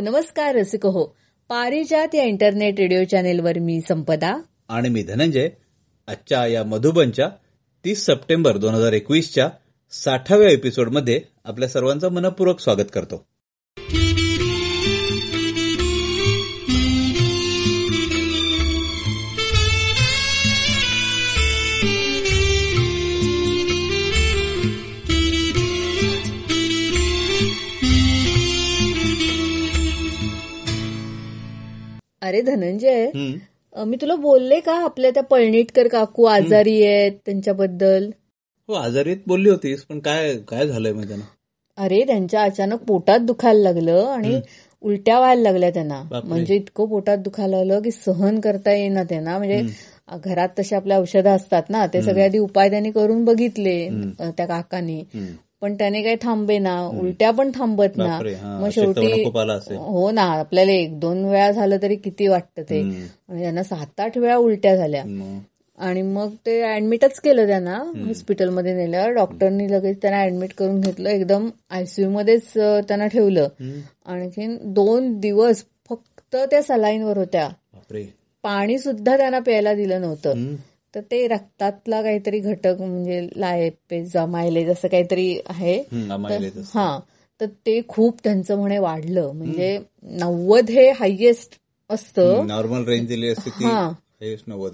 नमस्कार रसिक हो पारिजात या इंटरनेट रेडिओ चॅनेलवर मी संपदा. आणि मी धनंजय. आजच्या या मधुबनच्या तीस सप्टेंबर दोन हजार एकवीसच्या साठाव्या एपिसोडमध्ये आपल्या सर्वांचं मनपूर्वक स्वागत करतो. अरे धनंजय मी तुला बोलले का आपल्या त्या पळणीटकर काकू आजारी आहेत त्यांच्याबद्दल? हो आजारीत बोलली होतीस पण काय काय झालंय मग त्यांना? अरे त्यांच्या अचानक पोटात दुखायला लागलं आणि उलट्या व्हायला लागल्या त्यांना. म्हणजे इतकं पोटात दुखायला लागलं की सहन करता येईना त्यांना. म्हणजे घरात तसे आपल्या औषधं असतात ना ते सगळे आधी उपाय त्यांनी करून बघितले त्या काकांनी. पण त्याने काही थांबे ना उलट्या पण थांबत ना. मग शेवटी. हो ना आपल्याला एक दोन वेळा झालं तरी किती वाटतं ते. आणि त्यांना सात आठ वेळा उलट्या झाल्या. आणि मग ते ऍडमिटच केलं त्यांना हॉस्पिटलमध्ये नेलं डॉक्टरनी लगेच त्यांना ऍडमिट करून घेतलं. एकदम आयसीयू मध्येच त्यांना ठेवलं. आणखीन दोन दिवस फक्त त्या सलाईनवर होत्या. पाणी सुद्धा त्यांना प्यायला दिलं नव्हतं. तर ते रक्तातला काहीतरी घटक म्हणजे लायपेज मायलेज असं काहीतरी आहे. हं. हा. तर ते खूप त्यांचं म्हणे वाढलं. म्हणजे नव्वद हे हायएस्ट असतं. नॉर्मल रेंज दिली असते हा.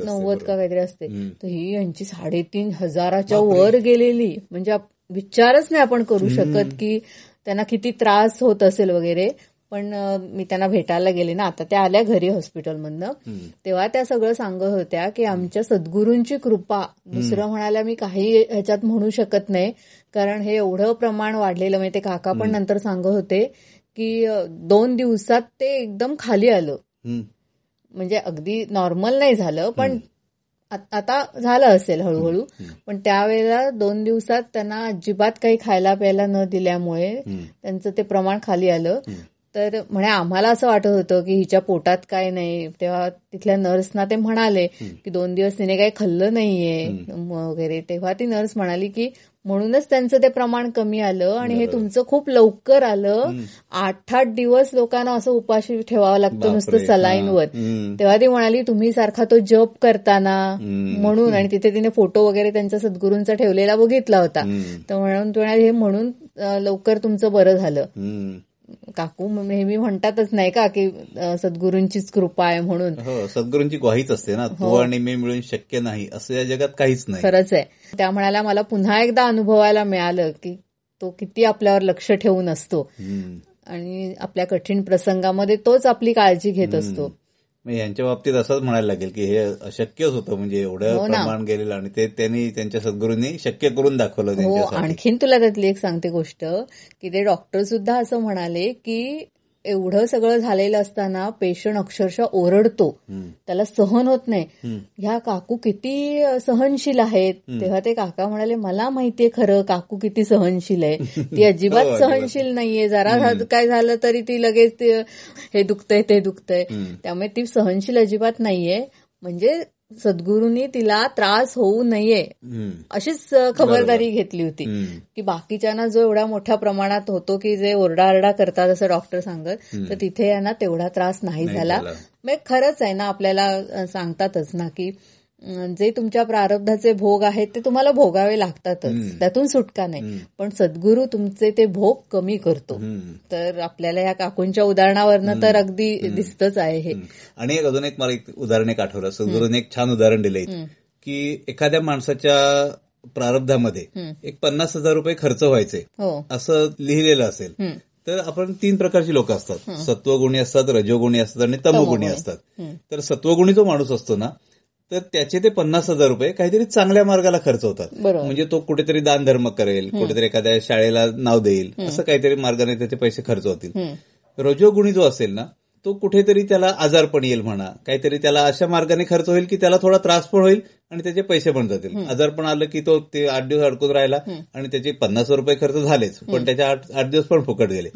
नव्वद का. काहीतरी असते. तर ही यांची साडेतीन हजाराच्या वर गेलेली. म्हणजे विचारच नाही आपण करू शकत की त्यांना किती त्रास होत असेल वगैरे. पण मी त्यांना भेटायला गेले ना आता त्या आल्या घरी हॉस्पिटलमधनं. तेव्हा त्या सगळं सांगत होत्या की आमच्या सद्गुरूंची कृपा दुसरं म्हणाल्या मी काही ह्याच्यात म्हणू शकत नाही कारण हे एवढं प्रमाण वाढलेलं म्हणजे ते काका पण नंतर सांगत होते की दोन दिवसात ते एकदम खाली आलं. म्हणजे अगदी नॉर्मल नाही झालं पण आता झालं असेल हळूहळू. पण त्यावेळेला दोन दिवसात त्यांना अजिबात काही खायला प्यायला न दिल्यामुळे. त्यांचं ते प्रमाण खाली आलं. तर म्हणे आम्हाला असं वाटत होतं की हिच्या पोटात काय नाही. तेव्हा तिथल्या नर्सना ते म्हणाले की दोन दिवस तिने काही खाल्लं नाहीये. वगैरे. तेव्हा ती नर्स म्हणाली की म्हणूनच त्यांचं ते प्रमाण कमी आलं आणि हे तुमचं खूप लवकर आलं. आठ आठ दिवस लोकांना असं उपाशी ठेवावं लागतं नुसतं सलाईनवर. तेव्हा ती म्हणाली तुम्ही सारखा तो जप करताना. म्हणून. आणि तिथे तिने फोटो वगैरे त्यांच्या सद्गुरूंचा ठेवलेला बघितला होता. तर म्हणून हे म्हणून लवकर तुमचं बरं झालं. काकू नेहमी म्हणतातच नाही का की सद्गुरूंचीच कृपा आहे म्हणून. हो सद्गुरूंची ग्वाहीच असते ना. तू आणि मी मिळून शक्य नाही असं या जगात काहीच नाही. खरंच आहे. त्या म्हणाल्या मला पुन्हा एकदा अनुभवायला मिळालं की तो किती आपल्यावर लक्ष ठेवून असतो हं. आणि आपल्या कठीण प्रसंगामध्ये तोच आपली काळजी घेत असतो. यांच्या बाबतीत असंच म्हणायला लागेल की हे अशक्यच होतं म्हणजे एवढं हो. प्रमाण गेलेलं आणि ते त्यांनी त्यांच्या सद्गुरूंनी शक्य करून दाखवलं हो आणखीन तुला त्यातली एक सांगते गोष्ट की ते डॉक्टर सुद्धा असं म्हणाले की एवढं सगळं झालेलं असताना पेशंट अक्षरशः ओरडतो. त्याला सहन होत नाही. ह्या काकू किती सहनशील आहेत. तेव्हा ते काका म्हणाले मला माहितीये खरं काकू किती सहनशील आहे. ती अजिबात हो. सहनशील नाहीये. जरा काय झालं तरी ती लगेच हे दुखतंय ते दुखतंय. त्यामुळे ती सहनशील अजिबात नाहीये. म्हणजे सद्गुरूंनी तिला त्रास होऊ नये. अशीच खबरदारी घेतली होती. की बाकीच्यांना जो एवढ्या मोठ्या प्रमाणात होतो की जे ओरडाआरडा करतात असं डॉक्टर सांगत तर तिथे यांना तेवढा त्रास नाही झाला. मग खरंच आहे ना आपल्याला सांगतातच ना की जे तुमच्या प्रारब्धाचे भोग आहेत ते तुम्हाला भोगावे लागतातच. त्यातून सुटका नाही. पण सद्गुरू तुमचे ते भोग कमी करतो. तर आपल्याला या काकूंच्या उदाहरणावरनं तर अगदी दिसतच आहे हे. आणि अजून एक मला एक उदाहरण एक आठवलं. सद्गुरूने एक छान उदाहरण दिलं. की एखाद्या माणसाच्या प्रारब्धामध्ये एक पन्नास हजार रुपये खर्च व्हायचे. हो. असं लिहिलेलं असेल. तर आपण तीन प्रकारची लोक असतात. सत्वगुणी असतात रजोगुणी असतात आणि तमोगुणी. असतात. तर सत्वगुणी जो माणूस असतो ना तर त्याचे ते पन्नास हजार रुपये काहीतरी चांगल्या मार्गाला खर्च होतात. म्हणजे तो कुठेतरी दान धर्म करेल कुठेतरी एखाद्या शाळेला नाव देईल असं काहीतरी मार्गाने त्याचे पैसे खर्च होतील. रजोगुणी जो असेल ना तो कुठेतरी त्याला आजारपण येईल म्हणा काहीतरी त्याला अशा मार्गाने खर्च होईल की त्याला थोडा त्रास पण होईल आणि त्याचे पैसे पण जातील. आजारपण आलं की तो ते आठ दिवस अडकून राहिला आणि त्याचे पन्नास रुपये खर्च झालेच पण त्याचे आठ आठ दिवस पण फुकट गेले.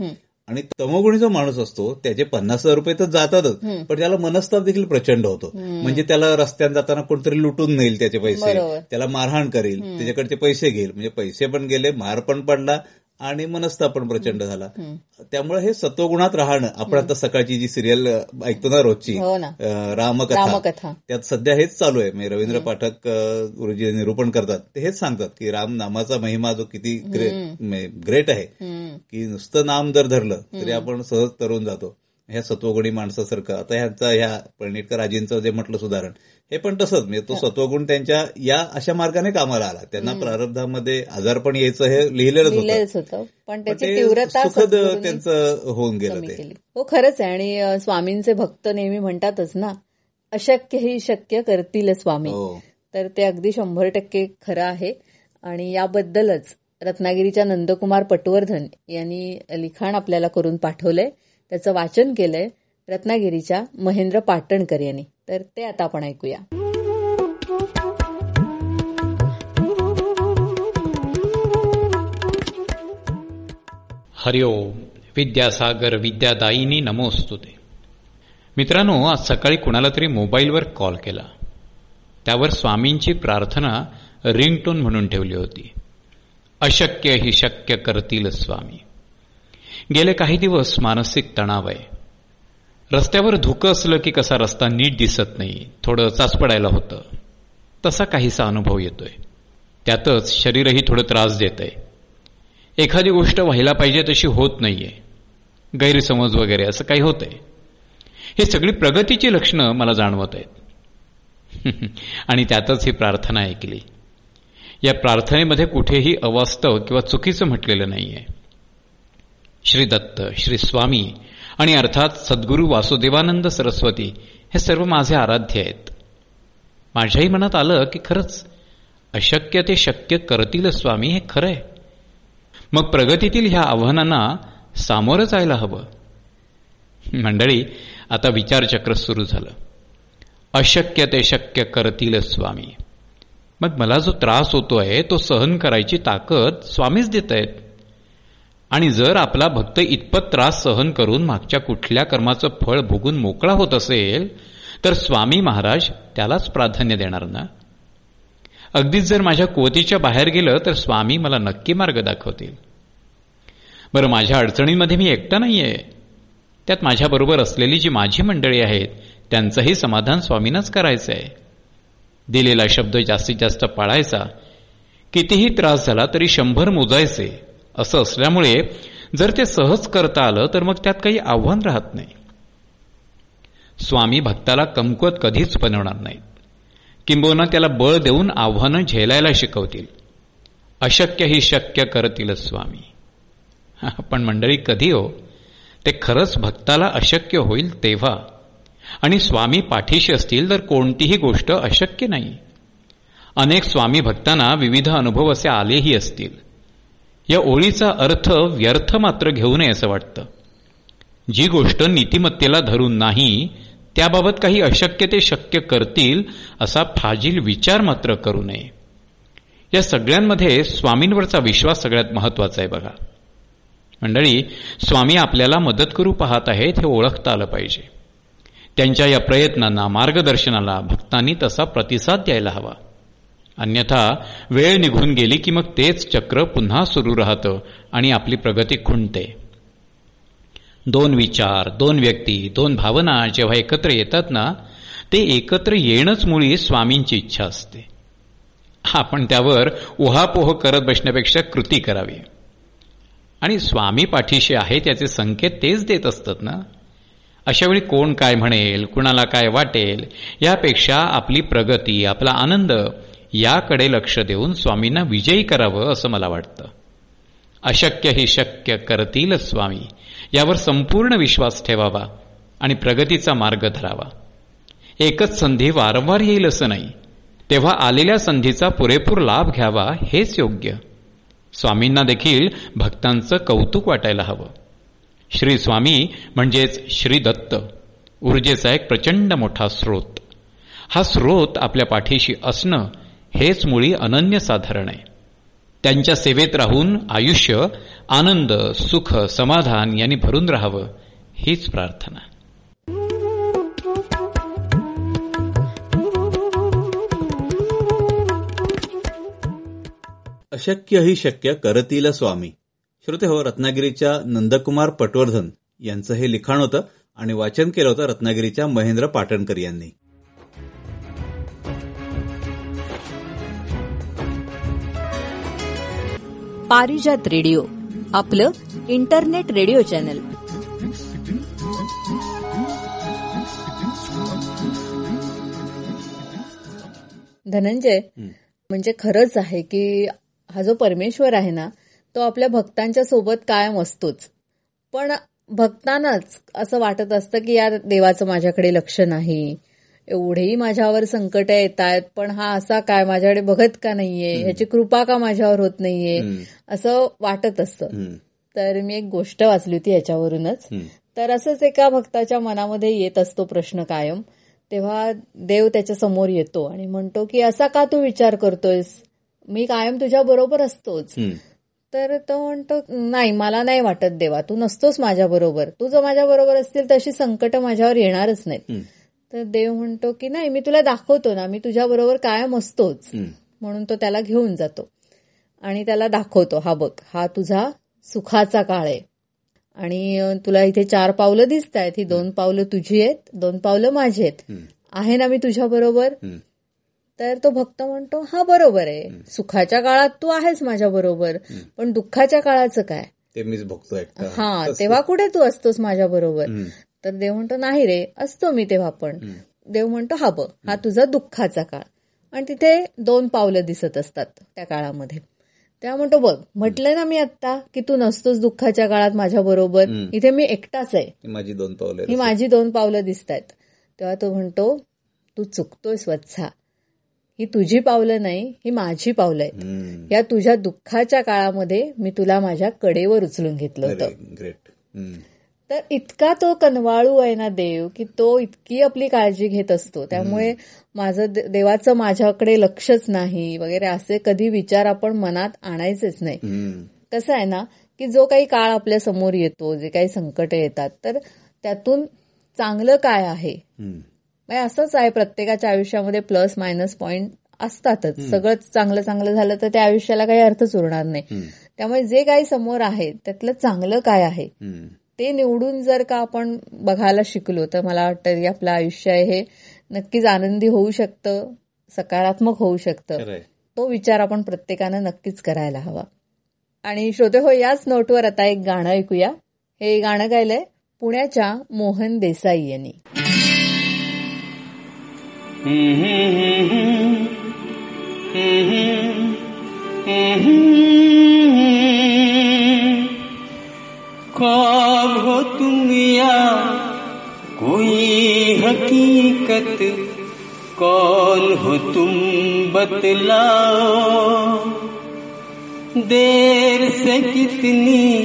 आणि तमोगुणी जो माणूस असतो त्याचे पन्नास हजार रुपये तर जातातच पण त्याला मनस्ताप देखील प्रचंड होतो. म्हणजे त्याला रस्त्यात जाताना कोणतरी लुटून नेईल त्याचे पैसे. त्याला मारहाण करेल त्याच्याकडचे पैसे घेईल. म्हणजे पैसे पण गेले मार पण पडला आणि मनस्ताप पण प्रचंड झाला. त्यामुळे हे सत्वगुणात राहणं आपण आता सकाळची जी सिरियल ऐकतो ना रोजची हो रामकथा. त्यात सध्या हेच चालू आहे. म्हणजे रवींद्र पाठक गुरुजी निरूपण करतात ते हेच सांगतात की राम नामाचा महिमा जो किती ग्रेट आहे हं. की नुसतं नाम जर धरलं तरी आपण सहज तरुण जातो. ह्या सत्वगुणी माणसासारखं. आता ह्यांचा ह्या पळणीटकर आजींचं जे म्हटलं सुधारण हे पण तसंच. म्हणजे तो सत्वगुण त्यांच्या या अशा मार्गाने कामाला आला. त्यांना प्रारब्धामध्ये आजारपण यायचं हे लिहिलेलंच होतं. पण पण त्याची तीव्रता सुखद त्यांचं होऊन गेलं ते. हो खरंच आहे. आणि स्वामींचे भक्त नेहमी म्हणतातच ना अशक्य ही शक्य करतील स्वामी. हो. तर ते अगदी शंभर टक्के खरं आहे. आणि याबद्दलच रत्नागिरीच्या नंदकुमार पटवर्धन यांनी लिखाण आपल्याला करून पाठवलंय. त्याचं वाचन केलंय रत्नागिरीच्या महेंद्र पाटणकर यांनी. तर ते आता आपण ऐकूया. हरिओम विद्यासागर विद्यादायिनी नमोस्तुते. मित्रांनो आज सकाळी कुणाला तरी मोबाईलवर कॉल केला. त्यावर स्वामींची प्रार्थना रिंगटोन म्हणून ठेवली होती. अशक्य ही शक्य करतील स्वामी. गेले काही दिवस मानसिक तणाव आहे. रस्त्यावर धुकं असलं की कसा रस्ता नीट दिसत नाही थोडं चाचपडायला होतं. तसा काहीसा अनुभव येतोय. त्यातच शरीरही थोडं त्रास देत आहे एखादी गोष्ट व्हायला पाहिजे तशी होत नाहीये. गैरसमज वगैरे असं काही होतंय. हे सगळी प्रगतीची लक्षणं मला जाणवत आहेत. आणि त्यातच ही प्रार्थना ऐकली. या प्रार्थनेमध्ये कुठेही अवास्तव किंवा चुकीचं म्हटलेलं नाहीये. श्री दत्त श्री स्वामी आणि अर्थात सद्गुरू वासुदेवानंद सरस्वती हे सर्व माझे आराध्य आहेत. माझ्याही मनात आलं की खरंच अशक्य ते शक्य करतील स्वामी हे खरं आहे मग प्रगतीतील ह्या आव्हानांना सामोरं जायला हवं. मंडळी आता विचारचक्र सुरू झालं. अशक्य ते शक्य करतील स्वामी. मग मला जो त्रास होतोय तो सहन करायची ताकद स्वामीच देत आहेत. आणि जर आपला भक्त इतपत त्रास सहन करून मागच्या कुठल्या कर्माचं फळ भोगून मोकळा होत असेल तर स्वामी महाराज त्यालाच प्राधान्य देणार ना? अगदीच जर माझ्या कुवतीच्या बाहेर गेलं तर स्वामी मला नक्की मार्ग दाखवतील. बरं माझ्या अडचणींमध्ये मी एकटा नाहीये. त्यात माझ्याबरोबर असलेली जी माझी मंडळी आहेत त्यांचंही समाधान स्वामींनाच करायचं आहे दिलेला शब्द जास्तीत जास्त पाळायचा. कितीही त्रास झाला तरी शंभर मोजायचे. असं असल्यामुळे जर ते सहज करता आलं तर मग त्यात काही आव्हान राहत नाही. स्वामी भक्ताला कमकुवत कधीच बनवणार नाहीत. किंबहुना त्याला बळ देऊन आव्हानं झेलायला शिकवतील. अशक्य ही शक्य करतील स्वामी. पण मंडळी कधी हो? ते खरंच भक्ताला अशक्य होईल तेव्हा. आणि स्वामी पाठीशी असतील तर कोणतीही गोष्ट अशक्य नाही. अनेक स्वामी भक्तांना विविध अनुभव असे आलेही असतील. या ओळीचा अर्थ व्यर्थ मात्र घेऊ नये असं वाटतं. जी गोष्ट नीतिमत्तेला धरून नाही त्याबाबत काही अशक्य ते शक्य करतील असा फाजील विचार मात्र करू नये. या सगळ्यांमध्ये स्वामींवरचा विश्वास सगळ्यात महत्त्वाचा आहे बघा. मंडळी स्वामी आपल्याला मदत करू पाहत आहेत हे ओळखता आलं पाहिजे. त्यांच्या या प्रयत्नांना मार्गदर्शनाला भक्तांनी तसा प्रतिसाद द्यायला हवा. अन्यथा वेळ निघून गेली की मग तेच चक्र पुन्हा सुरू राहतं आणि आपली प्रगती खुंटते. दोन विचार दोन व्यक्ती दोन भावना जेव्हा एकत्र येतात ना ते एकत्र येणंच मुळी स्वामींची इच्छा असते. आपण त्यावर उहापोह करत बसण्यापेक्षा कृती करावी. आणि स्वामी पाठीशी आहे त्याचे संकेत तेच देत असतात ना. अशावेळी कोण काय म्हणेल कुणाला काय वाटेल यापेक्षा आपली प्रगती आपला आनंद याकडे लक्ष देऊन स्वामींना विजयी करावं असं मला वाटतं. अशक्य ही शक्य करतील स्वामी. यावर संपूर्ण विश्वास ठेवावा आणि प्रगतीचा मार्ग धरावा. एकच संधी वारंवार येईल असं नाही. तेव्हा आलेल्या संधीचा पुरेपूर लाभ घ्यावा हेच योग्य. स्वामींना देखील भक्तांचं कौतुक वाटायला हवं. श्री स्वामी म्हणजेच श्री दत्त ऊर्जेचा एक प्रचंड मोठा स्रोत. हा स्रोत आपल्या पाठीशी असणं हेच मुळी अनन्यसाधारण आहे. त्यांच्या सेवेत राहून आयुष्य आनंद सुख समाधान यांनी भरून राहावं हीच प्रार्थना. अशक्य ही शक्य करतील स्वामी. श्रोते हो रत्नागिरीच्या नंदकुमार पटवर्धन यांचं हे लिखाण होतं आणि वाचन केलं होतं रत्नागिरीच्या महेंद्र पाटणकर यांनी. पारिजात रेडिओ आपलं इंटरनेट रेडिओ चॅनल. धनंजय म्हणजे खरंच आहे की हा जो परमेश्वर आहे ना तो आपल्या भक्तांच्या सोबत कायम असतोच. पण भक्तांनाच असं वाटत असतं की या देवाचं माझ्याकडे लक्ष नाही. एवढेही माझ्यावर संकट येत आहेत पण हा असा काय माझ्याकडे बघत का नाहीये? ह्याची कृपा का माझ्यावर होत नाहीये? असं वाटत असतं. तर मी एक गोष्ट वाचली होती याच्यावरूनच. तर असंच एका भक्ताच्या मनामध्ये येत असतो प्रश्न कायम. तेव्हा देव त्याच्यासमोर येतो आणि म्हणतो की असा का तू विचार करतोयस? मी कायम तुझ्या बरोबर असतोच. तर तो म्हणतो नाही मला नाही वाटत देवा. तू नसतोस माझ्या बरोबर. तू जर माझ्या बरोबर असतील तशी संकट माझ्यावर येणारच नाहीत. तर देव म्हणतो की नाही मी तुला दाखवतो ना मी तुझ्या बरोबर कायम असतोच. म्हणून तो त्याला घेऊन जातो. आणि त्याला दाखवतो हा बघ हा तुझा सुखाचा काळ आहे. आणि तुला इथे चार पावलं दिसत आहेत ही दोन पावलं तुझी आहेत दोन पावलं माझी आहेत. आहे ना मी तुझ्या बरोबर? तर तो भक्त म्हणतो हा बरोबर आहे. सुखाच्या काळात तू आहेस माझ्या बरोबर पण दुःखाच्या काळाचं काय? ते मीच बघतोय हा तेव्हा कुठे तू असतोस माझ्या बरोबर? तर देव म्हणतो नाही रे असतो मी तेव्हा पण. देव म्हणतो हा बघ हा तुझा दुःखाचा काळ. आणि तिथे दोन पावलं दिसत असतात त्या काळामध्ये. तेव्हा म्हणतो बघ म्हटलंय ना मी आता की तू नसतोस दुःखाच्या काळात माझ्या बरोबर. इथे मी एकटाच आहे. माझी दोन पावलं ही माझी दोन पावलं दिसत आहेत तेव्हा तो म्हणतो तू चुकतोय स्वच्छा ही तुझी पावलं नाही ही माझी पावलं आहेत. या तुझ्या दुःखाच्या काळामध्ये मी तुला माझ्या कडेवर उचलून घेतलं होतं. ग्रेट तर इतका तो कनवाळू आहे ना देव की तो इतकी आपली काळजी घेत असतो. त्यामुळे माझं देवाचं माझ्याकडे लक्षच नाही वगैरे असे कधी विचार आपण मनात आणायचेच नाही. कसं आहे ना की जो काही काळ आपल्यासमोर येतो जे काही संकट येतात तर त्यातून चांगलं काय आहे? असंच आहे प्रत्येकाच्या आयुष्यामध्ये प्लस मायनस पॉइंट असतातच. सगळंच चांगलं चांगलं झालं तर त्या आयुष्याला काही अर्थच उरणार नाही. त्यामुळे जे काही समोर आहे त्यातलं चांगलं काय आहे? ते निवडून जर का आपण बघायला शिकलो तर मला वाटतं की आपलं आयुष्य आहे हे नक्कीच आनंदी होऊ शकतं सकारात्मक होऊ शकतं तो विचार आपण प्रत्येकानं नक्कीच करायला हवा आणि श्रोते हो याच नोटवर आता एक गाणं ऐकूया हे गाणं गायलंय पुण्याच्या मोहन देसाई यांनी ख्वाब हो तुम या कोई हकीकत, कौन हो तुम बतलाओ? देर से कितनी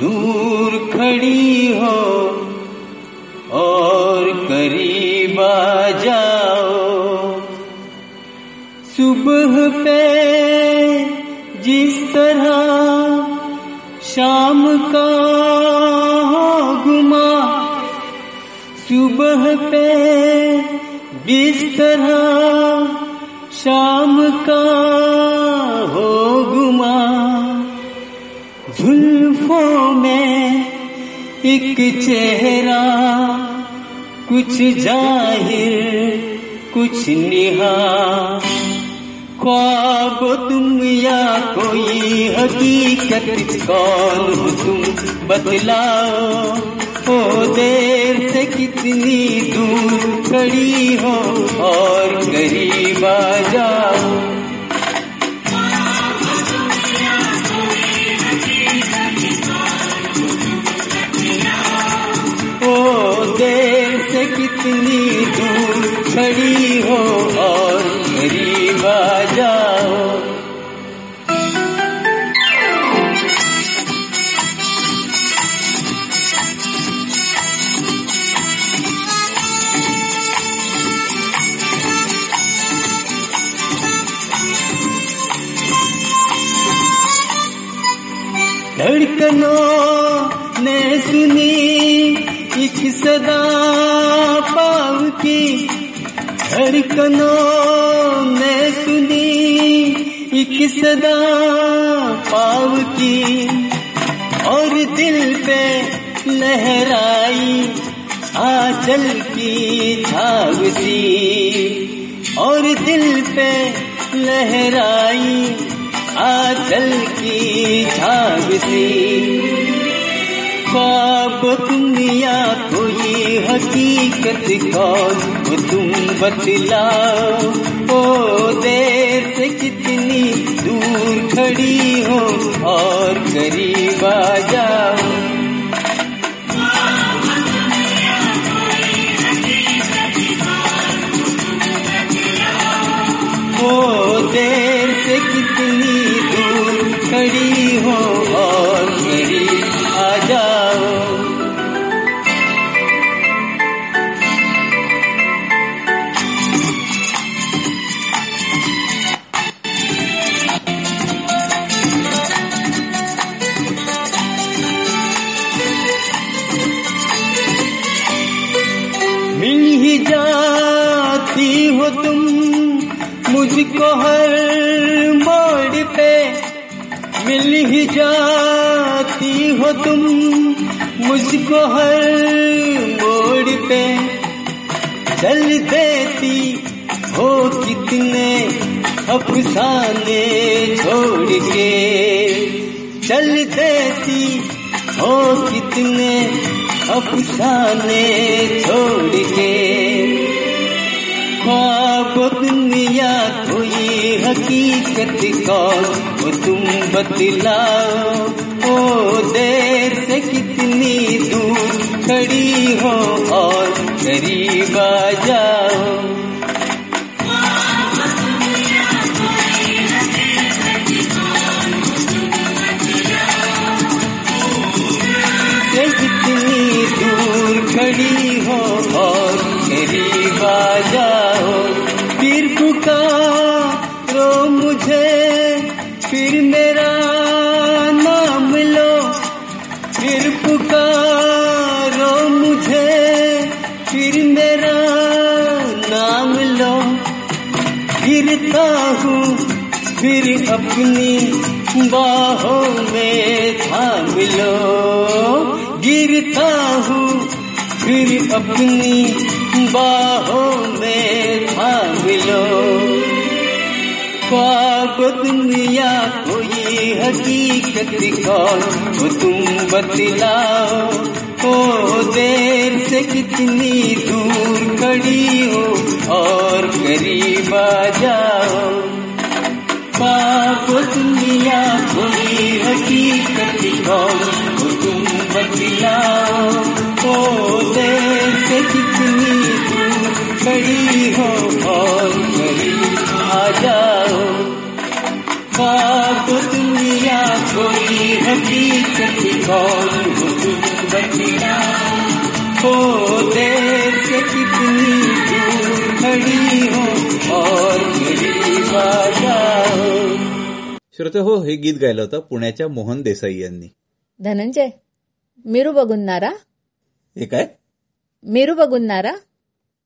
दूर खड़ी हो और करीब आ जाओ। सुबह पे जिस तरह शाम का गुमा। सुबह पे बिस्तर शाम का हो गुमा। जुल्फों में एक चेहरा, कुछ ज़ाहिर, कुछ निहा ख्वाब तुम या कोई हकीकत कौन हो तुम? बतलाओ हो देर से कितनी दूर खड़ी हो और करीब आ जाओ। देर से कितनी दूर खड़ी हो कनो ने सुनी एक सदा पाव की और दिल पे लहराई आंचल की छाव सी और दिल पे लहराई आंचल की छाव सी। ख्वाब दुनिया कोई हकीकत कौन वो तुम बतलाओ। ओ देर से कितनी दूर खड़ी हो और करीब आ जाओ। ओ देर तुम मुझको हर मोड़ पे चल देती हो कितने अफसाने छोड़ के। चल देती हो कितने अफसाने छोड़ के। ख्वाब दुनिया कोई हकीकत कौन वो तुम बतलाओ? ओ देर से कितनी दूर खड़ी हो और करीब आ जाओ। अपनी बाहों में थाम लो। ख्वाब दुनिया कोई हकीकत वो तुम बतलाओ, ओ देर से कितनी दूर खड़ी हो और करीब आ जाओ। ख्वाब दुनिया कोई हकीकत वो तुम बतलाओ, ओ से कितनी खड़ी हो और करीब आ जाओ। ख्वाब दुनिया कोई हकीकत कौन तुम बतलाओ ओ देर से कितनी दूर खड़ी हो और करीब आ जाओ। श्रोते हो हे गीत गायलं होतं पुण्याच्या मोहन देसाई यांनी. धनंजय मेरू बघुन्नारा हे काय? मेरू बघुन्नारा?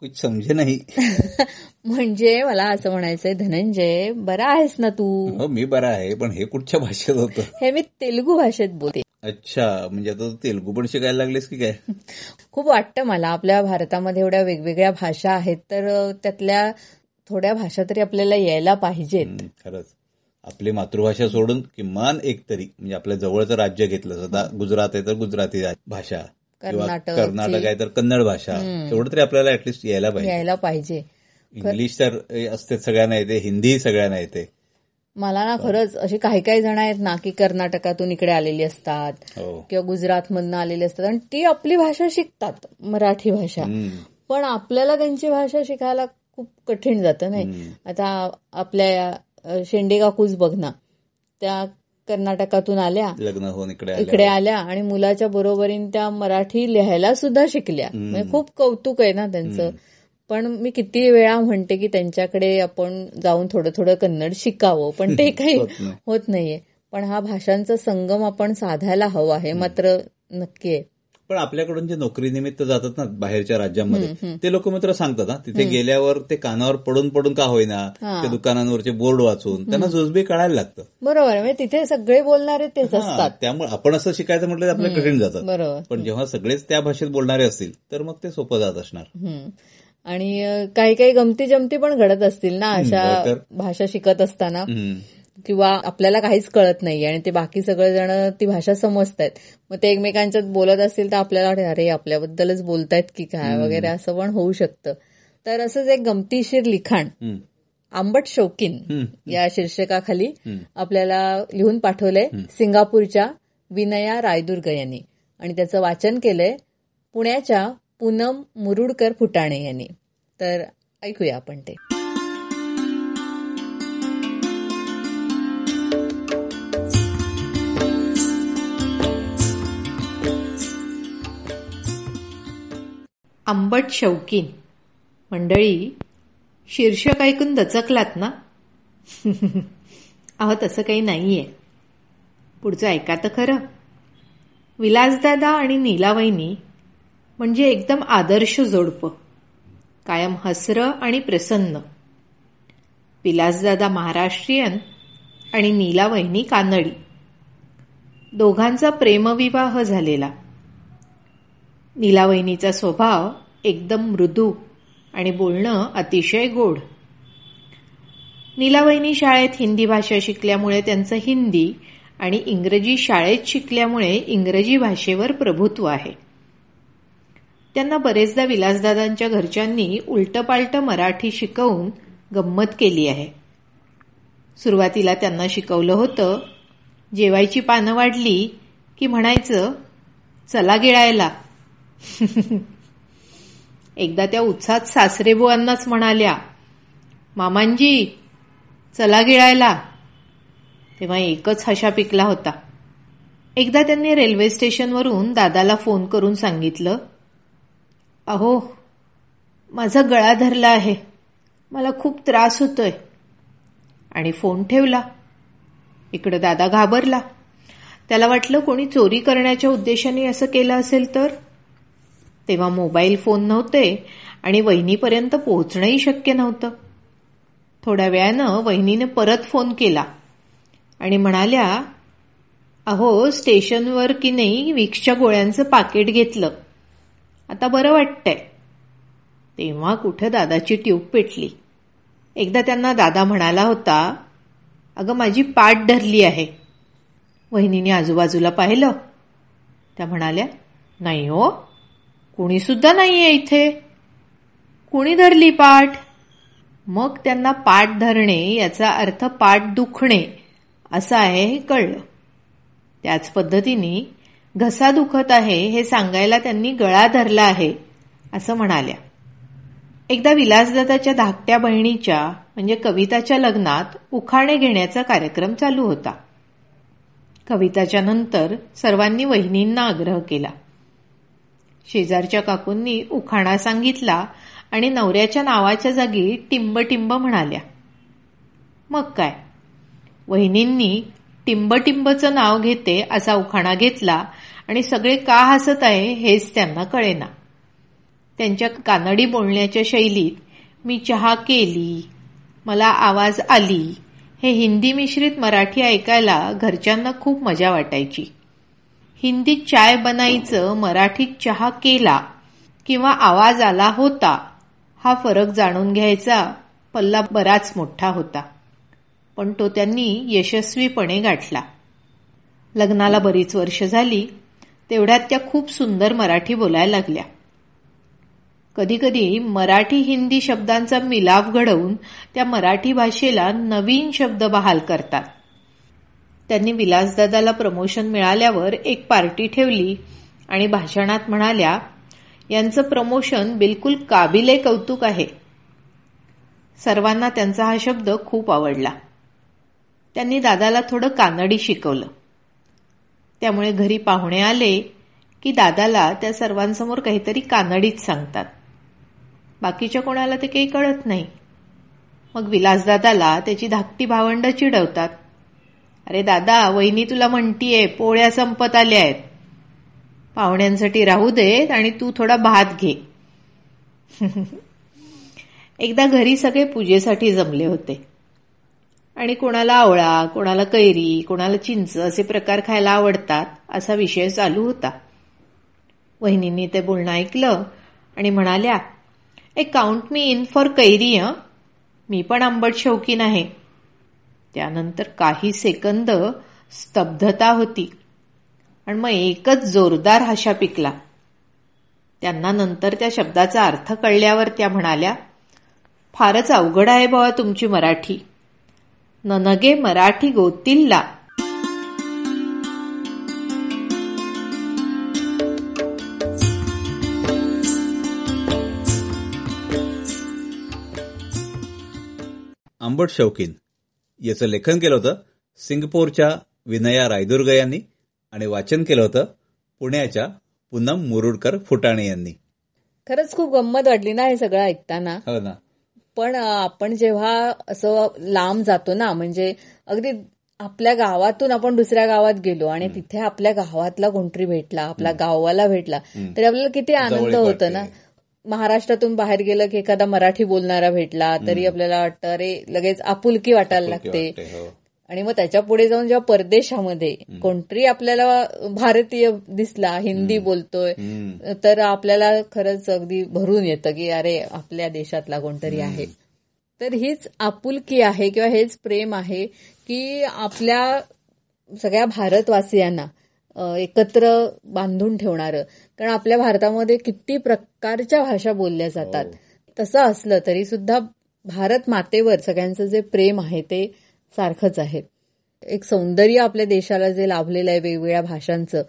कुछ समजे नाही. म्हणजे मला असं म्हणायचंय धनंजय बरा आहेस ना तू? हो मी बरा आहे पण हे कुठच्या भाषेत होतं? हे मी तेलुगू भाषेत बोलते. अच्छा म्हणजे आता तू तेलुगू पण शिकायला लागलेस की काय? खूप वाटतं मला आपल्या भारतामध्ये एवढ्या वेगवेगळ्या भाषा आहेत तर त्यातल्या थोड्या भाषा तरी आपल्याला यायला पाहिजेत. हम्म, खरंच. आपली मातृभाषा सोडून किमान एक तरी म्हणजे आपल्या जवळचं राज्य घेतलं गुजरात आहे तर गुजराती भाषा. किंवा कर्नाटकची. कर्नाटक आहे तर कन्नड भाषा. तेवढं तरी आपल्याला ऍटलिस्ट यायला पाहिजे. यायला पाहिजे. इंग्लिश तर असते सगळ्यांना येते हिंदी सगळ्यांना येते. मला ना खरंच असे काही काही जण आहेत ना की कर्नाटकातून इकडे आलेली असतात हो. किंवा गुजरातमधनं आलेली असतात आणि ती आपली भाषा शिकतात मराठी भाषा. पण आपल्याला त्यांची भाषा शिकायला खूप कठीण जातं नाही? आता आपल्या शेंडे काकूच बघ ना. त्या कर्नाटकातून आल्या. लग्न होऊन इकडे आल्या. इकडे आल्या आणि मुलाच्या बरोबरीने त्या मराठी लिहायला सुद्धा शिकल्या. म्हणजे खूप कौतुक आहे ना त्यांचं. पण मी किती वेळा म्हणते की त्यांच्याकडे आपण जाऊन थोडं थोडं कन्नड शिकावं. पण ते काही होत नाही. होत नाहीये. पण हा भाषांचा संगम आपण साधायला हवा हे मात्र नक्की आहे. पण आपल्याकडून जे नोकरीनिमित्त जातात ना बाहेरच्या राज्यांमध्ये ते लोक मात्र सांगतात ना तिथे गेल्यावर ते कानावर पडून पडून का होईना. त्या दुकानांवरचे बोर्ड वाचून त्यांना जुजबी कळायला लागतं. बरोबर म्हणजे तिथे सगळे बोलणारे तेच असतात. त्यामुळे आपण असं शिकायचं म्हटलं तर आपल्याला कठीण जातं. बरोबर. पण जेव्हा सगळेच त्या भाषेत बोलणारे असतील तर मग ते सोपं जात असणार. आणि काही काही गमती जमती पण घडत असतील ना अशा. भाषा शिकत असताना. किंवा आपल्याला काहीच कळत नाही आणि ते बाकी सगळेजण ती भाषा समजतायत. मग ते एकमेकांच्यात बोलत असतील तर आपल्याला वाटेल अरे आपल्याबद्दलच बोलतायत की काय? वगैरे असं पण होऊ शकतं. तर असंच एक गमतीशीर लिखाण. आंबट शौकीन. या शीर्षकाखाली आपल्याला लिहून पाठवलंय सिंगापूरच्या विनया रायदुर्ग यांनी. आणि त्याचं वाचन केलंय पुण्याच्या पूनम मुरुडकर फुटाणे यांनी. तर ऐकूया आपण ते. आंबट शौकीन. मंडळी शीर्षक ऐकून दचकलात ना? अहो तसं काही नाहीये. पुढचं ऐका तर खरं. विलासदादा आणि नीलावहिनी म्हणजे एकदम आदर्श जोडपं. कायम हसरं आणि प्रसन्न. विलासदादा महाराष्ट्रीयन आणि नीलावहिनी कानडी. दोघांचा प्रेमविवाह झालेला. नीलावहिनीचा स्वभाव एकदम मृदू आणि बोलणं अतिशय गोड. नीलावहिनी शाळेत हिंदी भाषा शिकल्यामुळे त्यांचं हिंदी आणि इंग्रजी शाळेत शिकल्यामुळे इंग्रजी भाषेवर प्रभुत्व आहे. त्यांना बरेचदा विलासदादांच्या घरच्यांनी उलटपालट मराठी शिकवून गंमत केली आहे. सुरुवातीला त्यांना शिकवलं होतं जेवायची पानं वाढली की म्हणायचं चला गिळायला. एकदा त्या उत्साहात सासरेबुवांनाच म्हणाल्या मामांजी चला गिळायला. तेव्हा एकच हशा पिकला होता. एकदा त्यांनी रेल्वे स्टेशनवरून दादाला फोन करून सांगितलं अहो माझा गळा धरला आहे मला खूप त्रास होतोय. आणि फोन ठेवला. इकडं दादा घाबरला. त्याला वाटलं कोणी चोरी करण्याच्या उद्देशाने असं केलं असेल तर? तेव्हा मोबाईल फोन नव्हते आणि वहिनीपर्यंत पोहोचणंही शक्य नव्हतं. थोड्या वेळानं वहिनीने परत फोन केला आणि म्हणाल्या अहो स्टेशनवर की नाही विक्सच्या गोळ्यांचं पाकिट घेतलं. आता बरं वाटतंय. तेव्हा कुठं दादाची ट्यूब पेटली. एकदा त्यांना दादा म्हणाला होता अगं माझी पाठ धरली आहे. वहिनीने आजूबाजूला पाहिलं. त्या म्हणाल्या नाही हो कुणी सुद्धा नाहीये इथे. कुणी धरली पाठ? मग त्यांना पाठ धरणे याचा अर्थ पाठ दुखणे असं आहे हे कळलं. त्याच पद्धतीने घसा दुखत आहे हे सांगायला त्यांनी गळा धरला आहे असं म्हणाल्या. एकदा विलासदत्ताच्या धाकट्या बहिणीच्या म्हणजे कविताच्या लग्नात उखाणे घेण्याचा कार्यक्रम चालू होता. कविताच्या नंतर सर्वांनी वहिनींना आग्रह केला. शेजारच्या काकूंनी उखाणा सांगितला आणि नवऱ्याच्या नावाच्या जागी टिंब टिंब म्हणाल्या. मग काय? वहिनींनी टिंबटिंबचं नाव घेते असा उखाणा घेतला आणि सगळे का हसत आहे हेच त्यांना कळेना. त्यांच्या कानडी बोलण्याच्या शैलीत मी चहा केली मला आवाज आली हे हिंदी मिश्रित मराठी ऐकायला घरच्यांना खूप मजा वाटायची. हिंदीत चाय बनायचं मराठीत चहा केला किंवा आवाज आला होता हा फरक जाणून घ्यायचा. पल्ला बराच मोठा होता. पण तो त्यांनी यशस्वीपणे गाठला. लग्नाला बरीच वर्ष झाली तेवढ्यात त्या खूप सुंदर मराठी बोलायला लागल्या. कधीकधी मराठी हिंदी शब्दांचा मिलाप घडवून त्या मराठी भाषेला नवीन शब्द बहाल करतात. त्यांनी विलासदादाला प्रमोशन मिळाल्यावर एक पार्टी ठेवली आणि भाषणात म्हणाल्या यांचं प्रमोशन बिलकुल काबिले कौतुक आहे. सर्वांना त्यांचा हा शब्द खूप आवडला. त्यांनी दादाला थोडं कानडी शिकवलं. त्यामुळे घरी पाहुणे आले की दादाला त्या सर्वांसमोर काहीतरी कानडीत सांगतात. बाकीच्या कोणाला ते काही कळत नाही. मग विलासदादाला त्याची धाकटी भावंड चिडवतात. अरे दादा वहिनी तुला म्हणतीये पोळ्या संपत आल्या आहेत. पाहुण्यांसाठी राहू देत आणि तू थोडा भात घे. एकदा घरी सगळे पूजेसाठी जमले होते. आणि कोणाला आवळा कोणाला कैरी कोणाला चिंच असे प्रकार खायला आवडतात असा विषय चालू होता. वहिनींनी ते बोलणं ऐकलं आणि म्हणाल्या ए काउंट मी इन फॉर कैरी हं. मी पण आंबट शौकीन आहे त्यानंतर काही सेकंद स्तब्धता होती. आणि मग एकच जोरदार हशा पिकला. त्यांना नंतर त्या शब्दाचा अर्थ कळल्यावर त्या म्हणाल्या फारच अवघड आहे बाबा तुमची मराठी. ननगे मराठी गोतिल्ला. आंबट शौकीन. याचं लेखन केलं होतं सिंगपूरच्या विनया रायदुर्ग यांनी आणि वाचन केलं होतं पुण्याच्या पूनम मुरुडकर फुटाणे यांनी. खरंच खूप गंमत वाटली ना हे सगळं ऐकताना. हो ना. पण आपण जेव्हा असं लांब जातो ना म्हणजे अगदी आपल्या गावातून आपण दुसऱ्या गावात गेलो आणि तिथे आपल्या गावातला कोणतरी भेटला आपला गाववाला भेटला तरी आपल्याला किती आनंद होतो ना. महाराष्ट्रातून बाहेर गेलं की एखादा मराठी बोलणारा भेटला तरी आपल्याला वाटतं अरे लगेच आपुलकी वाटायला लागते. हो. आणि मग त्याच्या पुढे जाऊन जेव्हा परदेशामध्ये कोणतरी आपल्याला भारतीय दिसला हिंदी बोलतोय. तर आपल्याला खरंच अगदी भरून येतं की अरे आपल्या देशातला कोणतरी आहे. तर हीच आपुलकी आहे किंवा हेच प्रेम आहे की आपल्या सगळ्या भारतवासियांना एकत्र बांधून ठेवणारं. कारण आपल्या भारतामध्ये किती प्रकारच्या भाषा बोलल्या जातात. तसं असलं तरी सुद्धा भारत मातेवर सगळ्यांचं जे प्रेम आहे ते सारखंच आहे. एक सौंदर्य आपल्या देशाला जे लाभलेलं आहे वेगवेगळ्या भाषांचं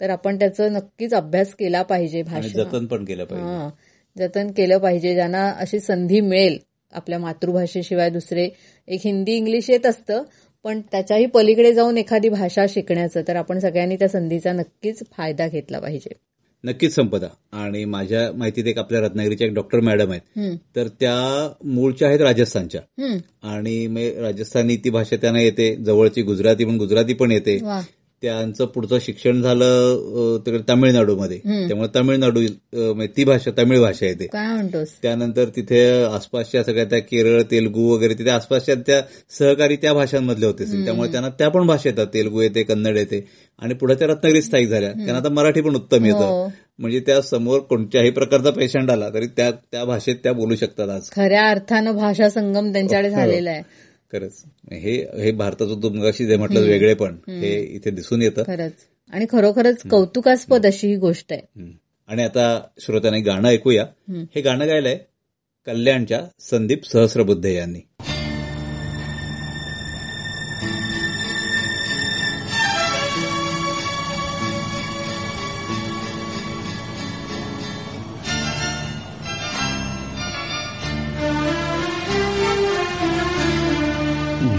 तर आपण त्याचं नक्कीच अभ्यास केला पाहिजे भाषा जतन पण केलं पाहिजे. हा. जतन केलं पाहिजे ज्यांना अशी संधी मिळेल आपल्या मातृभाषेशिवाय दुसरे एक हिंदी इंग्लिश येत असतं पण त्याच्याही पलीकडे जाऊन एखादी भाषा शिकण्याचं तर आपण सगळ्यांनी त्या संधीचा नक्कीच फायदा घेतला पाहिजे. नक्कीच संपदा. आणि माझ्या माहितीत एक आपल्या रत्नागिरीच्या एक डॉक्टर मॅडम आहेत. तर त्या मूळच्या आहेत राजस्थानच्या. आणि राजस्थानी ती भाषा त्यांना येते जवळची गुजराती पण गुजराती पण येते. त्यांचं पुढचं शिक्षण झालं तिकडे तामिळनाडूमध्ये. त्यामुळे तामिळनाडू ती भाषा तमिळ भाषा येते काय म्हणतोस? त्यानंतर तिथे आसपासच्या सगळ्या त्या केरळ तेलगू वगैरे तिथे आसपासच्या त्या सहकारी त्या भाषांमधले होते. त्यामुळे त्यांना त्या पण भाषा येतात. तेलगू येते कन्नड येते. आणि पुढे त्या रत्नागिरीत स्थायिक झाल्या. त्यांना आता मराठी पण उत्तम येतं. हो. म्हणजे त्या समोर कोणत्याही प्रकारचा पेशंट आला तरी त्या त्या भाषेत त्या बोलू शकतात आज. खऱ्या अर्थानं भाषा संगम त्यांच्याकडे झालेला आहे. खरंच. हे हे भारताचं तुमगाशी जे म्हटलं वेगळे पण हे इथे दिसून येतं. खरंच. आणि खरोखरच कौतुकास्पद अशी ही गोष्ट आहे. आणि आता श्रोत्यांनी गाणं ऐकूया. हे गाणं गायलंय कल्याणच्या संदीप सहस्रबुद्धे यांनी.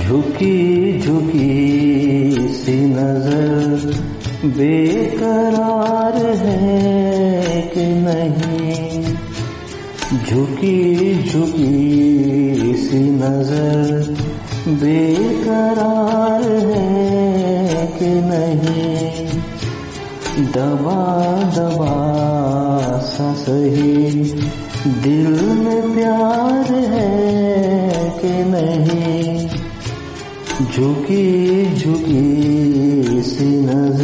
झुकी झुकी सी नज़र बेकरार है कि नहीं? झुकी झुकी सी नज़र बेकरार है कि नहीं? दबा दबा सा सही दिल में प्यार है कि नहीं? झुकी झुकी सी नजर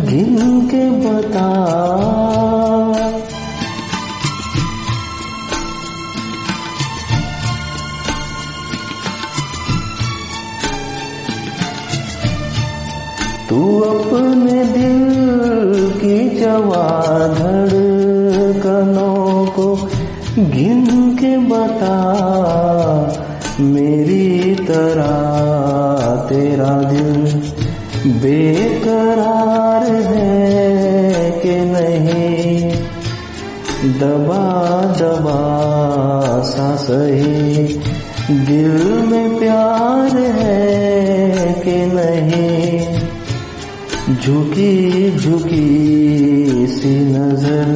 गिन के बता। तू अपने दिल की जवा धड़कनों को गिन के बता। मेरी तरह तेरा दिल बेकरार दबा दबा सा सही दिल में प्यार है कि नहीं? झुकी झुकी सी नजर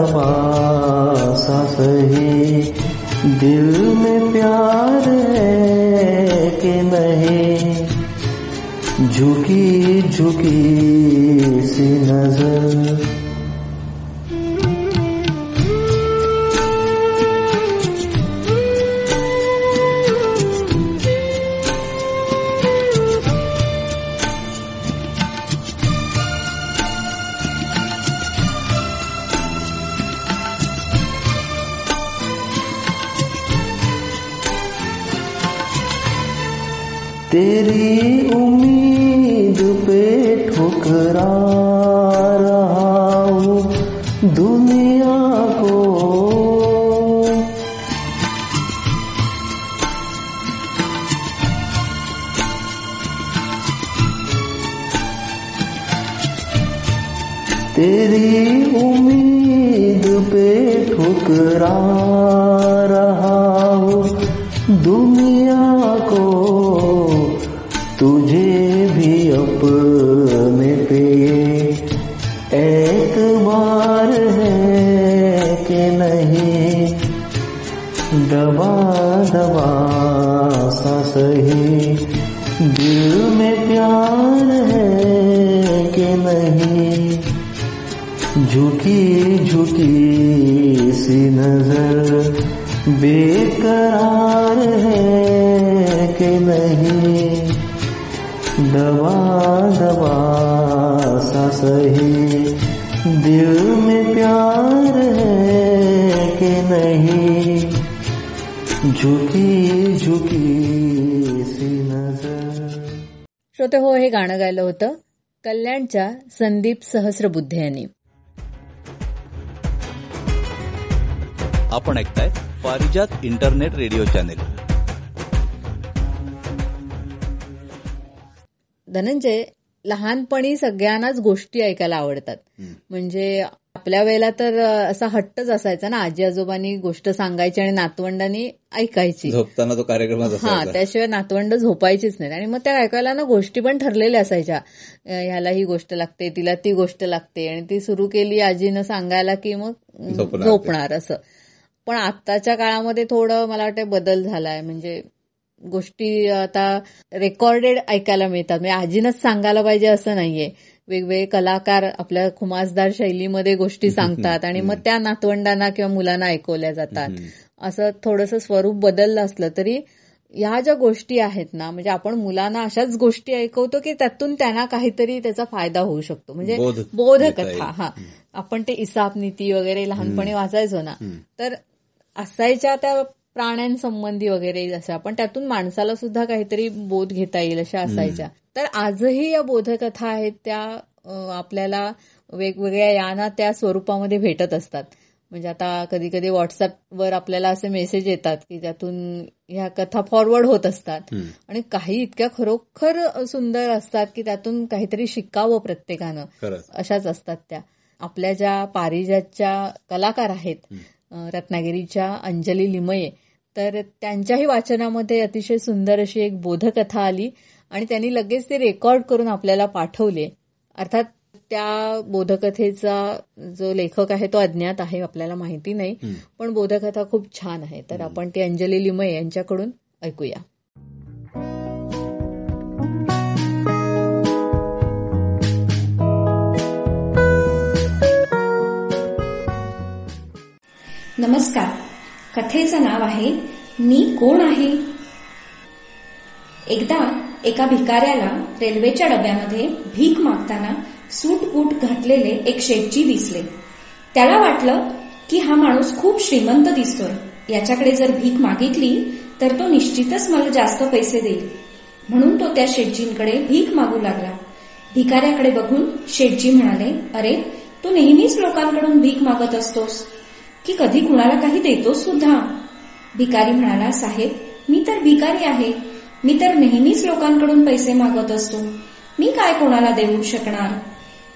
दबा सा सही दिल में प्यार है कि नहीं। झुकी झुकी सी नजर कि नहीं। दबा दबा सा सही दिल में प्यार है कि नहीं। झुकी झुकी सी नजर। श्रोते हो हे गाणं गायलं होतं. कल्याणच्या संदीप सहस्रबुद्धे यांनी. आपण ऐकताय Parijat internet radio channel. Dhananjay लहानपणी सगळ्यांनाच गोष्टी ऐकायला आवडतात. म्हणजे आपल्या वेळेला तर असा हट्टच असायचा ना आजी आजोबांनी गोष्ट सांगायची आणि नातवंडांनी ऐकायची. झोपताना तो कार्यक्रमच हा त्याशिवाय नातवंड झोपायचीच नाहीत. आणि मग त्या ऐकायला ना गोष्टी पण ठरलेल्या असायच्या. ह्याला ही गोष्ट लागते तिला ती गोष्ट लागते आणि ती सुरू केली आजीनं सांगायला की मग. झोपणार असं. पण आत्ताच्या काळामध्ये थोडं मला वाटतं बदल झालाय. म्हणजे गोष्टी आता रेकॉर्डेड ऐकायला मिळतात. म्हणजे आजीनंच सांगायला पाहिजे असं नाहीये. वेगवेगळे कलाकार आपल्या खुमासदार शैलीमध्ये गोष्टी सांगतात आणि मग त्या नातवंडांना किंवा मुलांना ऐकवल्या जातात. असं थोडंसं स्वरूप बदललं असलं तरी ह्या ज्या गोष्टी आहेत ना म्हणजे आपण मुलांना अशाच गोष्टी ऐकवतो की त्यातून त्यांना काहीतरी त्याचा फायदा होऊ शकतो. म्हणजे बोधकथा. हा. आपण ते इसाप नीती वगैरे लहानपणी वाचायचो ना तर असायच्या त्या प्राण्यांसंबंधी वगैरे अशा पण त्यातून माणसाला सुद्धा काहीतरी बोध घेता येईल अशा असायच्या. तर आजही या बोधकथा आहेत त्या आपल्याला वेगवेगळ्या याना त्या स्वरूपामध्ये भेटत असतात. म्हणजे आता कधी कधी व्हॉट्सअपवर आपल्याला असे मेसेज येतात की त्यातून ह्या कथा फॉरवर्ड होत असतात. आणि काही इतक्या खरोखर सुंदर असतात की त्यातून काहीतरी शिकावं प्रत्येकानं. अशाच असतात त्या. आपल्या ज्या पारिजातच्या कलाकार आहेत रत्नागिरीच्या अंजली लिमये तर त्यांच्याही वाचनामध्ये अतिशय सुंदर अशी एक बोधकथा आली आणि त्यांनी लगेच ते रेकॉर्ड करून आपल्याला पाठवले. अर्थात त्या बोधकथेचा जो लेखक आहे तो अज्ञात आहे आपल्याला माहिती नाही. पण बोधकथा खूप छान आहे. तर आपण ती अंजली लिमये यांच्याकडून ऐकूया. नमस्कार. कथेचं नाव आहे मी कोण आहे? एकदा एका भिकाऱ्याला रेल्वेच्या डब्यामध्ये भीक मागताना सूटबूट घातलेले एक शेटजी दिसले. त्याला वाटलं की हा माणूस खूप श्रीमंत दिसतोय. याच्याकडे जर भीक मागितली तर तो निश्चितच मला जास्त पैसे देईल. म्हणून तो त्या शेटजींकडे भीक मागू लागला. भिकाऱ्याकडे बघून शेटजी म्हणाले अरे तू नेहमीच लोकांकडून भीक मागत असतोस. की कधी कुणाला काही देतो सुद्धा? भिकारी म्हणाला साहेब मी तर भिकारी आहे. मी तर नेहमीच लोकांकडून पैसे मागत असतो. मी काय कोणाला देऊ शकणार?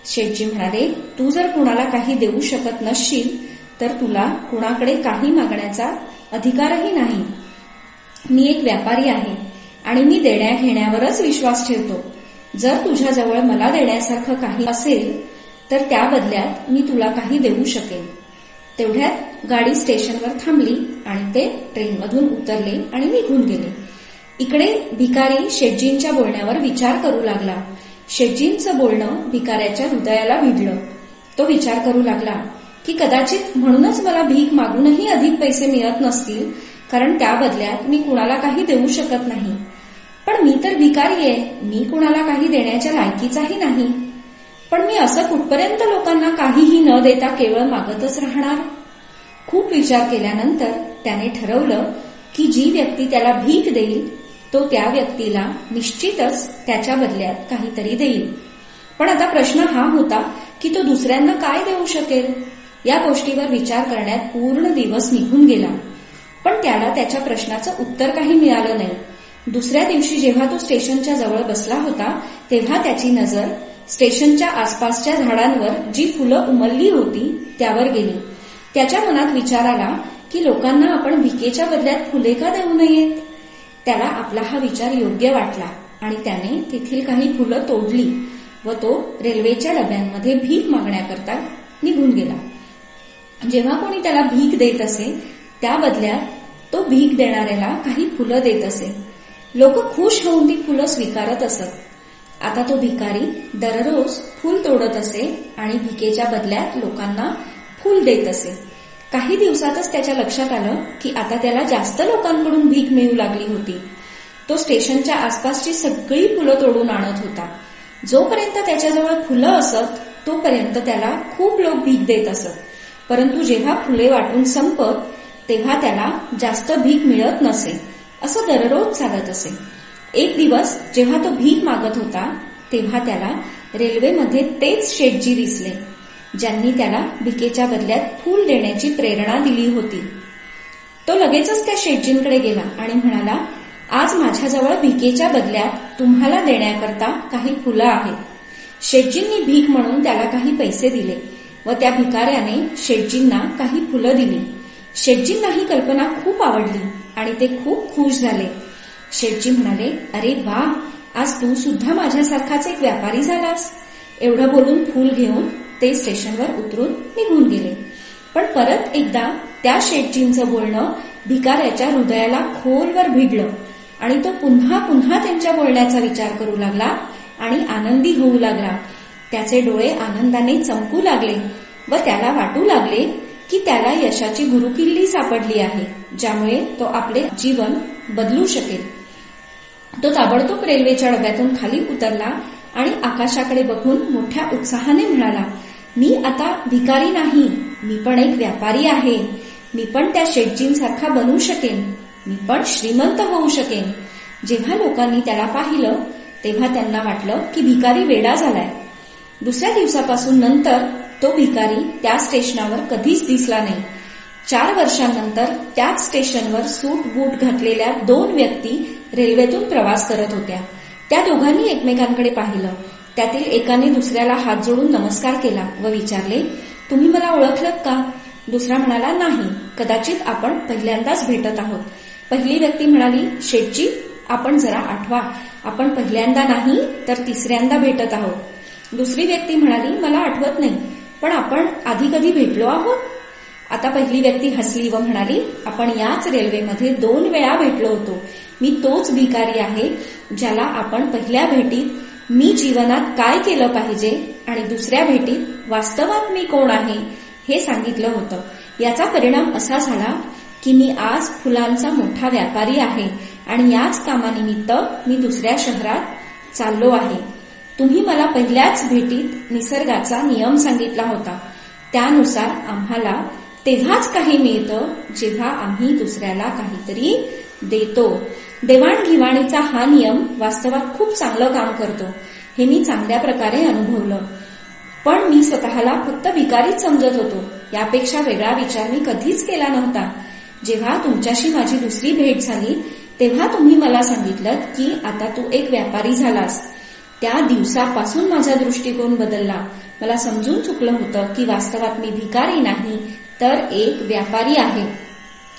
शेठजी म्हणाले तू जर कुणाला काही देऊ शकत नसशील तर तुला कुणाकडे काही मागण्याचा अधिकारही नाही. मी एक व्यापारी आहे आणि मी देण्या घेण्यावरच विश्वास ठेवतो. जर तुझ्याजवळ मला देण्यासारखं काही असेल तर त्या बदल्यात मी तुला काही देऊ शकेन. तेवढ्यात गाडी स्टेशनवर थांबली आणि ते ट्रेनमधून उतरले आणि निघून गेले. इकडे भिकारी शेटजींच्या बोलण्यावर विचार करू लागला. शेटजींचं बोलणं भिकाऱ्याच्या हृदयाला भिडलं तो विचार करू लागला की कदाचित म्हणूनच मला भीक मागूनही अधिक पैसे मिळत नसतील कारण त्या बदल्यात मी कुणाला काही देऊ शकत नाही. पण मी तर भिकारी आहे मी कुणाला काही देण्याच्या लायकीचाही नाही. पण मी असं कुठपर्यंत लोकांना काहीही न देता केवळ मागतच राहणार? खूप विचार केल्यानंतर त्याने ठरवलं की जी व्यक्ती त्याला भीक देईल तो त्या व्यक्तीला निश्चितच त्याच्या बदल्यात काहीतरी देईल. पण आता प्रश्न हा होता की तो दुसऱ्यांना काय देऊ शकेल? या गोष्टीवर विचार करण्यात पूर्ण दिवस निघून गेला. पण त्याला त्याच्या प्रश्नाचं उत्तर काही मिळालं नाही. दुसऱ्या दिवशी जेव्हा तो स्टेशनच्या जवळ बसला होता तेव्हा त्याची नजर स्टेशनच्या आसपासच्या झाडांवर जी फुलं उमलली होती त्यावर गेली. त्याच्या मनात विचार आला की लोकांना आपण भिकेच्या बदल्यात फुले का देऊ नयेत? त्याला आपला हा विचार योग्य वाटला आणि त्याने तेथील काही फुलं तोडली व तो रेल्वेच्या डब्यांमध्ये भीक मागण्याकरता निघून गेला. जेव्हा कोणी त्याला भीक देत असे त्या बदल्यात तो भीक देणाऱ्याला काही फुलं देत असे. लोक खुश होऊन ती फुलं स्वीकारत असत. आता तो भिकारी दररोज फूल तोडत असे आणि भिकेच्या बदल्यात लोकांना फूल देत असे. काही दिवसातच त्याच्या लक्षात आलं की आता त्याला जास्त लोकांकडून भीक मिळू लागली होती. तो स्टेशनच्या आसपासची सगळी फुलं तोडून आणत होता. जोपर्यंत त्याच्याजवळ फुलं असत तोपर्यंत त्याला खूप लोक भीक देत असत. परंतु जेव्हा फुले वाटून संपत तेव्हा त्याला जास्त भीक मिळत नसे असं दररोज चालत असे. एक दिवस जेव्हा तो भीक मागत होता तेव्हा त्याला रेल्वेमध्ये तेच शेटजी दिसले ज्यांनी त्याला भिकेच्या बदल्यात फूल देण्याची प्रेरणा दिली होती. तो लगेचच त्या शेटजींकडे गेला आणि म्हणाला आज माझ्याजवळ भिकेच्या बदल्यात तुम्हाला देण्याकरता काही फुलं आहेत. शेटजींनी भीक म्हणून त्याला काही पैसे दिले व त्या भिकाऱ्याने शेटजींना काही फुलं दिली. शेटजींना ही कल्पना खूप आवडली आणि ते खूप खुश झाले. शेटजी म्हणाले अरे वा आज तू सुद्धा माझ्यासारखाच एक व्यापारी झालास. एवढं बोलून फूल घेऊन ते स्टेशनवर उतरून निघून गेले. पण परत एकदा त्या शेटजींचं बोलणं भिकाऱ्याच्या हृदयाला खोलवर भिडलं आणि तो पुन्हा पुन्हा त्यांच्या बोलण्याचा विचार करू लागला आणि आनंदी होऊ लागला. त्याचे डोळे आनंदाने चमकू लागले व त्याला वाटू लागले की त्याला यशाची गुरुकिल्ली सापडली आहे ज्यामुळे तो आपले जीवन बदलू शकेल. तो ताबडतोब रेल्वेच्या डब्यातून खाली उतरला आणि आकाशाकडे बघून मोठ्या उत्साहाने म्हणाला मी आता भिकारी नाही मी पण एक व्यापारी आहे. मी पण त्या शेटजींसारखा बनू शकेन. मी पण श्रीमंत होऊ शकेन. जेव्हा लोकांनी त्याला पाहिलं तेव्हा त्यांना वाटलं की भिकारी वेडा झालाय. दुसऱ्या दिवसापासून नंतर तो भिकारी त्या स्टेशनावर कधीच दिसला नाही. चार वर्षांनंतर त्याच स्टेशनवर सूट बूट घातलेल्या दोन व्यक्ती रेल्वेतून प्रवास करत होत्या. त्या दोघांनी एकमेकांकडे पाहिलं. त्यातील एकाने दुसऱ्याला हात जोडून नमस्कार केला व विचारले तुम्ही मला ओळखलत का? दुसरा म्हणाला नाही कदाचित आपण पहिल्यांदाच भेटत आहोत. पहिली व्यक्ती म्हणाली शेटजी आपण जरा आठवा. आपण पहिल्यांदा नाही तर तिसऱ्यांदा भेटत आहोत. दुसरी व्यक्ती म्हणाली मला आठवत नाही पण आपण आधी कधी भेटलो आहोत. आता पहिली व्यक्ती हसली व म्हणाली आपण याच रेल्वेमध्ये दोन वेळा भेटलो होतो. मी तोच भिकारी आहे ज्याला आपण पहिल्या भेटीत मी जीवनात काय केलं पाहिजे आणि दुसऱ्या भेटीत वास्तवात मी कोण आहे हे सांगितलं होतं. याचा परिणाम असा झाला की मी आज फुलांचा मोठा व्यापारी आहे आणि याच कामानिमित्त मी दुसऱ्या शहरात चाललो आहे. तुम्ही मला पहिल्याच भेटीत निसर्गाचा नियम सांगितला होता. त्यानुसार आम्हाला तेव्हाच काही मिळतं जेव्हा आम्ही दुसऱ्याला काहीतरी देतो. देवाणघेवाणीचा हा नियम वास्तवात खूप चांगलं काम करतो. हे मी चांगल्या प्रकारे अनुभवलं. पण मी स्वतःला फक्त भिकारीच समजत होतो. यापेक्षा वेगळा विचार मी कधीच केला नव्हता. जेव्हा तुमच्याशी माझी दुसरी भेट झाली तेव्हा तुम्ही मला सांगितलं की आता तू एक व्यापारी झालास. त्या दिवसापासून माझा दृष्टिकोन बदलला. मला समजून चुकलं होतं की वास्तवात मी भिकारी नाही तर एक व्यापारी आहे.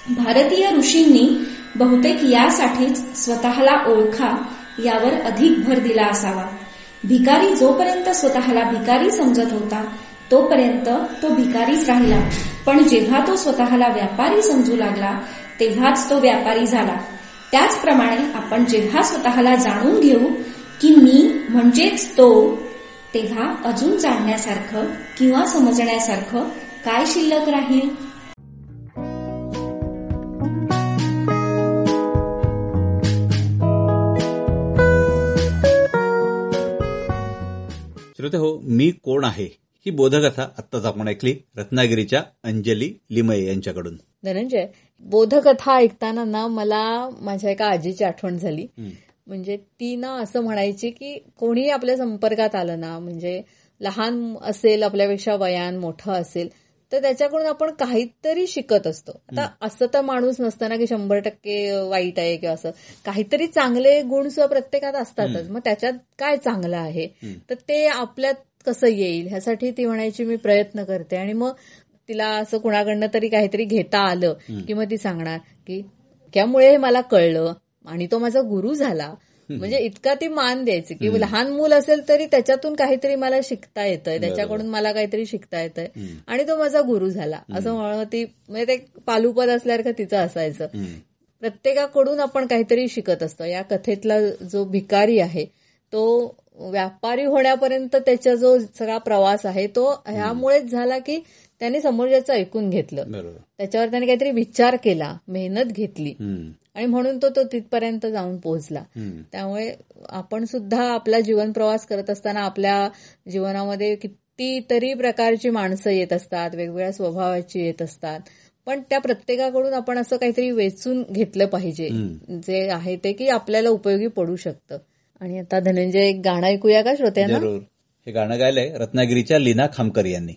भारतीय ऋषींनी बहुतेक यासाठीच स्वतःला ओळखा यावर अधिक भर दिला असावा. भिकारी जोपर्यंत स्वतःला भिकारी समजत होता तोपर्यंत तो भिकारीच राहिला. पण जेव्हा तो स्वतःला व्यापारी समजू लागला तेव्हाच तो व्यापारी झाला. त्याचप्रमाणे आपण जेव्हा स्वतःला जाणून घेऊ की मी म्हणजेच तो तेव्हा अजून जाणण्यासारखं किंवा समजण्यासारखं काय शिल्लक राहील? श्रोते हो मी कोण आहे ही बोधकथा आत्ताच आपण ऐकली. रत्नागिरीच्या अंजली लिमये यांच्याकडून. धनंजय बोधकथा ऐकताना ना मला माझ्या एका आजीची आठवण झाली. म्हणजे ती ना असं म्हणायची की कोणीही आपल्या संपर्कात आलं ना म्हणजे लहान असेल आपल्यापेक्षा वयान मोठं असेल तर त्याच्याकडून आपण काहीतरी शिकत असतो. आता असं तर माणूस नसतं की शंभर टक्के वाईट आहे किंवा असं. काहीतरी चांगले गुण सुद्धा प्रत्येकात असतातच. मग त्याच्यात काय चांगलं आहे? तर ते आपल्यात कसं येईल? ह्यासाठी ती म्हणायची मी प्रयत्न करते. आणि मग तिला असं कुणाकडनं तरी काहीतरी घेता आलं की मग ती सांगणार की त्यामुळे हे मला कळलं आणि तो माझा गुरु झाला. म्हणजे इतका ती मान द्यायची की लहान मूल असेल तरी त्याच्यातून काहीतरी मला शिकता येतंय. त्याच्याकडून मला काहीतरी शिकता येतंय. आणि तो माझा गुरु झाला. असं म्हणून ती म्हणजे ते पालुपद असल्यासारखं तिचं असायचं. प्रत्येकाकडून आपण काहीतरी शिकत असतो. या कथेतला जो भिकारी आहे तो व्यापारी होण्यापर्यंत त्याचा जो सगळा प्रवास आहे तो ह्यामुळेच झाला की त्याने समोरच्याचं ऐकून घेतलं. त्याच्यावर त्याने काहीतरी विचार केला मेहनत घेतली. आणि म्हणून तो तो तिथपर्यंत जाऊन पोहोचला. त्यामुळे आपण सुद्धा आपला जीवन प्रवास करत असताना आपल्या जीवनामध्ये कितीतरी प्रकारची माणसं येत असतात वेगवेगळ्या स्वभावाची येत असतात. पण त्या प्रत्येकाकडून आपण असं काहीतरी वेचून घेतलं पाहिजे. जे आहे ते की आपल्याला उपयोगी पडू शकतं. आणि आता धनंजय एक गाणं ऐकूया का श्रोत्यांना? हे गाणं गायलंय रत्नागिरीच्या लीना खामकर यांनी.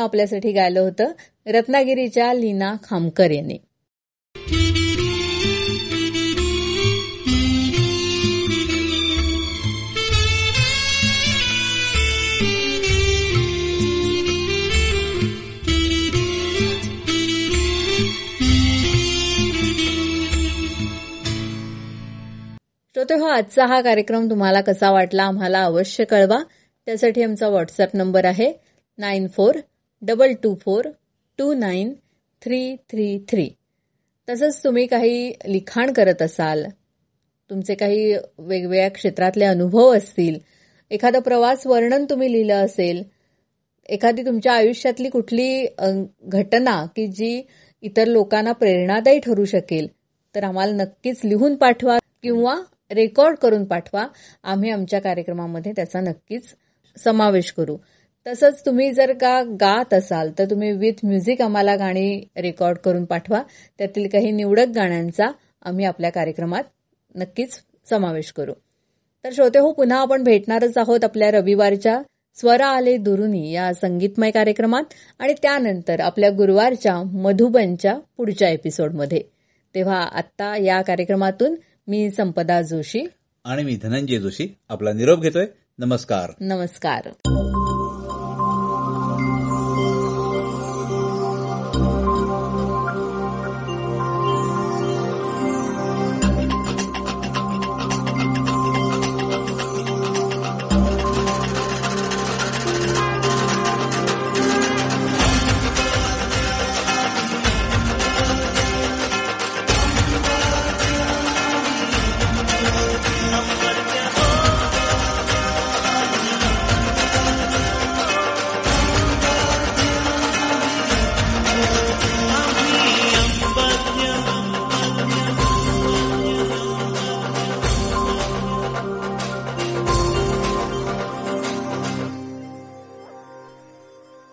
गाणं आपल्यासाठी गायलं होतं. रत्नागिरीच्या लीना खामकर यांनी. श्रोते हो आजचा हा कार्यक्रम तुम्हाला कसा वाटला आम्हाला अवश्य कळवा. त्यासाठी आमचा व्हॉट्सअप नंबर आहे nine four double two four two nine three three three तसंच तुम्ही काही लिखाण करत असाल तुमचे काही वेगवेगळ्या क्षेत्रातले अनुभव असतील एखादं प्रवास वर्णन तुम्ही लिहिलं असेल एखादी तुमच्या आयुष्यातली कुठली घटना की जी इतर लोकांना प्रेरणादायी ठरू शकेल तर आम्हाला नक्कीच लिहून पाठवा किंवा रेकॉर्ड करून पाठवा. आम्ही आमच्या कार्यक्रमामध्ये त्याचा नक्कीच समावेश करू. तसंच तुम्ही जर का गात असाल तर तुम्ही विथ म्युझिक आम्हाला गाणी रेकॉर्ड करून पाठवा. त्यातील काही निवडक गाण्यांचा आम्ही आपल्या कार्यक्रमात नक्कीच समावेश करू. तर श्रोते हो पुन्हा आपण भेटणारच आहोत आपल्या रविवारच्या स्वरा आले दुरुनी या संगीतमय कार्यक्रमात आणि त्यानंतर आपल्या गुरुवारच्या मधुबनच्या पुढच्या एपिसोडमध्ये. तेव्हा आत्ता या कार्यक्रमातून मी संपदा जोशी आणि मी धनंजय जोशी आपला निरोप घेतोय. नमस्कार. नमस्कार.